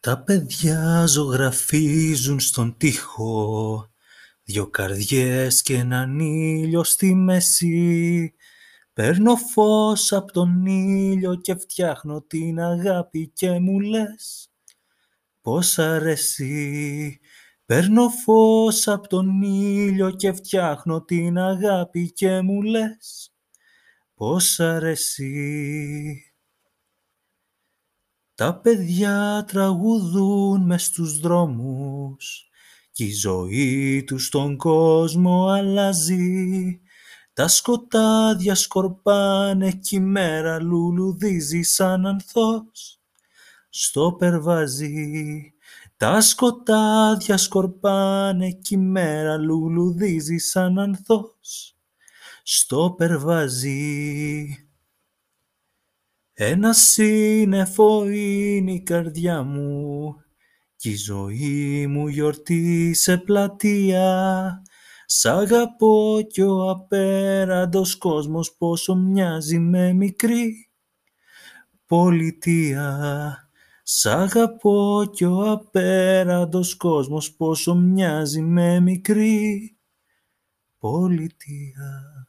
Τα παιδιά ζωγραφίζουν στον τοίχο. Δυο καρδιές και έναν ήλιο στη μέση. Παίρνω φως από τον ήλιο και φτιάχνω την αγάπη και μου λες Πώς αρέσει Παίρνω φως από τον ήλιο και φτιάχνω την αγάπη και μου λες Πώς αρέσει τα παιδιά τραγουδούν μες στους δρόμους κι η ζωή τους στον κόσμο αλλάζει. Τα σκοτάδια σκορπάνε κι η μέρα λουλουδίζει σαν ανθός στο περβάζι. Τα σκοτάδια σκορπάνε κι η μέρα λουλουδίζει σαν ανθός στο περβάζι. Ένα σύννεφο είναι η καρδιά μου κι η ζωή μου γιορτή σε πλατεία. Σ' αγαπώ κι ο απέραντος κόσμος πόσο μοιάζει με μικρή πολιτεία. Σ' αγαπώ κι ο απέραντος κόσμος πόσο μοιάζει με μικρή πολιτεία.